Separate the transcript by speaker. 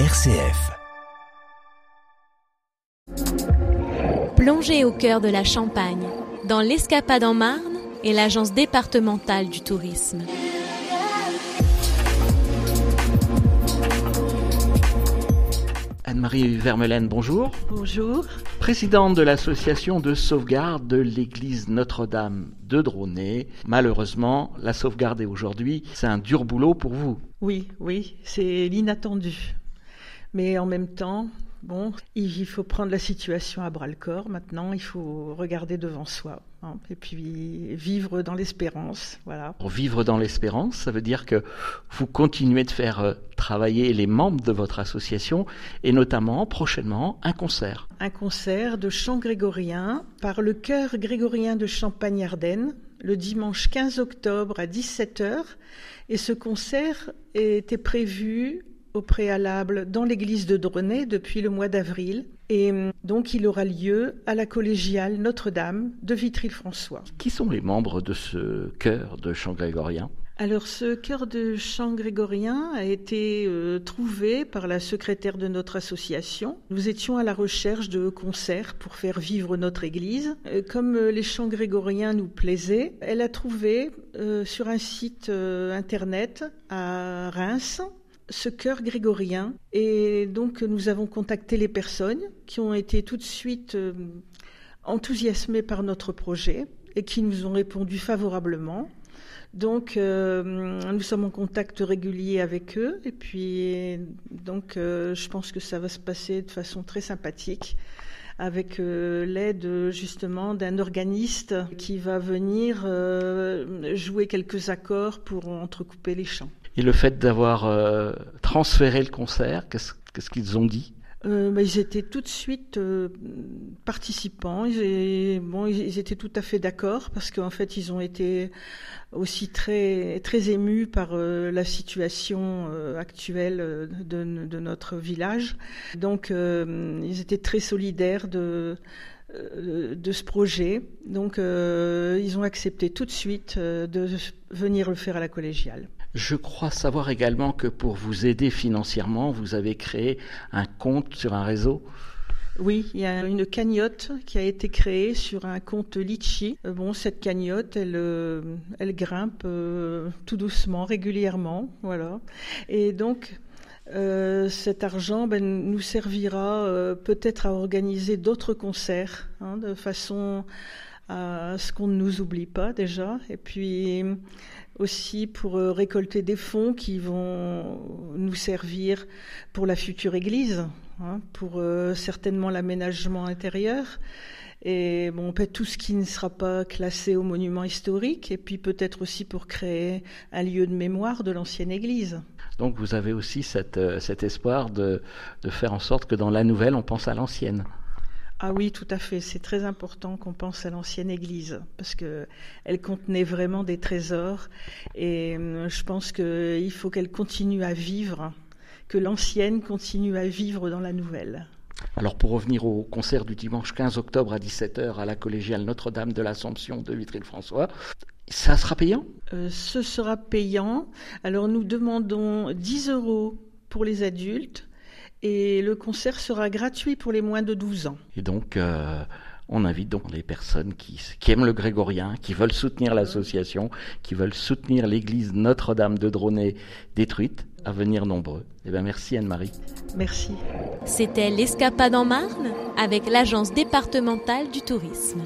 Speaker 1: RCF.
Speaker 2: Plongez au cœur de la Champagne, dans l'Escapade en Marne et l'Agence départementale du tourisme.
Speaker 3: Anne-Marie Vermelaine, bonjour.
Speaker 4: Bonjour.
Speaker 3: Présidente de l'association de sauvegarde de l'église Notre-Dame de Dronay. Malheureusement, la sauvegarde est aujourd'hui, c'est un dur boulot pour vous.
Speaker 4: Oui, oui, c'est l'inattendu. Mais en même temps, bon, il faut prendre la situation à bras le corps. Maintenant, il faut regarder devant soi hein, et puis vivre dans l'espérance. Voilà.
Speaker 3: Pour vivre dans l'espérance, ça veut dire que vous continuez de faire euh, travailler les membres de votre association et notamment prochainement un concert.
Speaker 4: Un concert de chant grégorien par le chœur grégorien de Champagne-Ardenne le dimanche 15 octobre à 17h et ce concert était prévu au préalable dans l'église de Dronay depuis le mois d'avril. Et hum, donc il aura lieu à la collégiale Notre-Dame de Vitry-François.
Speaker 3: Qui sont les membres de ce chœur de chant grégorien
Speaker 4: alors ce chœur de chant grégorien a été euh, trouvé par la secrétaire de notre association. Nous étions à la recherche de concerts pour faire vivre notre église. Euh, comme euh, les chants grégoriens nous plaisaient, elle a trouvé sur un site internet à Reims ce chœur grégorien. Et donc nous avons contacté les personnes qui ont été tout de suite euh, enthousiasmées par notre projet et qui nous ont répondu favorablement. Donc euh, nous sommes en contact régulier avec eux et puis donc euh, je pense que ça va se passer de façon très sympathique avec l'aide justement d'un organiste qui va venir jouer quelques accords pour entrecouper les chants.
Speaker 3: Et le fait d'avoir euh, transféré le concert, qu'est-ce qu'ils ont dit?
Speaker 4: Euh, bah, ils étaient tout de suite euh, participants. Ils, bon, ils, étaient tout à fait d'accord parce qu'en fait, ils ont été aussi très très émus par la situation actuelle de, notre village. Donc, ils étaient très solidaires de ce projet. Donc, ils ont accepté tout de suite de venir le faire à la collégiale.
Speaker 3: Je crois savoir également que pour vous aider financièrement, vous avez créé un compte sur un réseau.
Speaker 4: Oui, il y a une cagnotte qui a été créée sur un compte Litchi. Euh, bon, cette cagnotte, elle, euh, elle grimpe euh, tout doucement, régulièrement, voilà. Et donc, cet argent ben, nous servira peut-être à organiser d'autres concerts, hein, de façon à ce qu'on ne nous oublie pas déjà. Et puis aussi pour euh, récolter des fonds qui vont nous servir pour la future église, hein, pour euh, certainement l'aménagement intérieur. Et bon, peut tout ce qui ne sera pas classé au monument historique, et puis peut-être aussi pour créer un lieu de mémoire de l'ancienne église.
Speaker 3: Donc vous avez aussi euh, cet espoir de faire en sorte que dans la nouvelle, on pense à l'ancienne.
Speaker 4: Ah oui, tout à fait. C'est très important qu'on pense à l'ancienne église parce que elle contenait vraiment des trésors et hum, je pense qu'il faut qu'elle continue à vivre, que l'ancienne continue à vivre dans la nouvelle.
Speaker 3: Alors pour revenir au concert du dimanche 15 octobre à 17h à la collégiale Notre-Dame de l'Assomption de Vitry-le-François, ça sera payant?
Speaker 4: Euh, Ce sera payant. Alors nous demandons 10 euros pour les adultes et le concert sera gratuit pour les moins de 12 ans.
Speaker 3: Et donc, euh, on invite donc les personnes qui, qui, aiment le grégorien, qui veulent soutenir l'association, qui veulent soutenir l'église Notre-Dame de Dronay détruite, à venir nombreux. Eh bien, merci Anne-Marie.
Speaker 4: Merci.
Speaker 2: C'était l'Escapade en Marne avec l'Agence départementale du tourisme.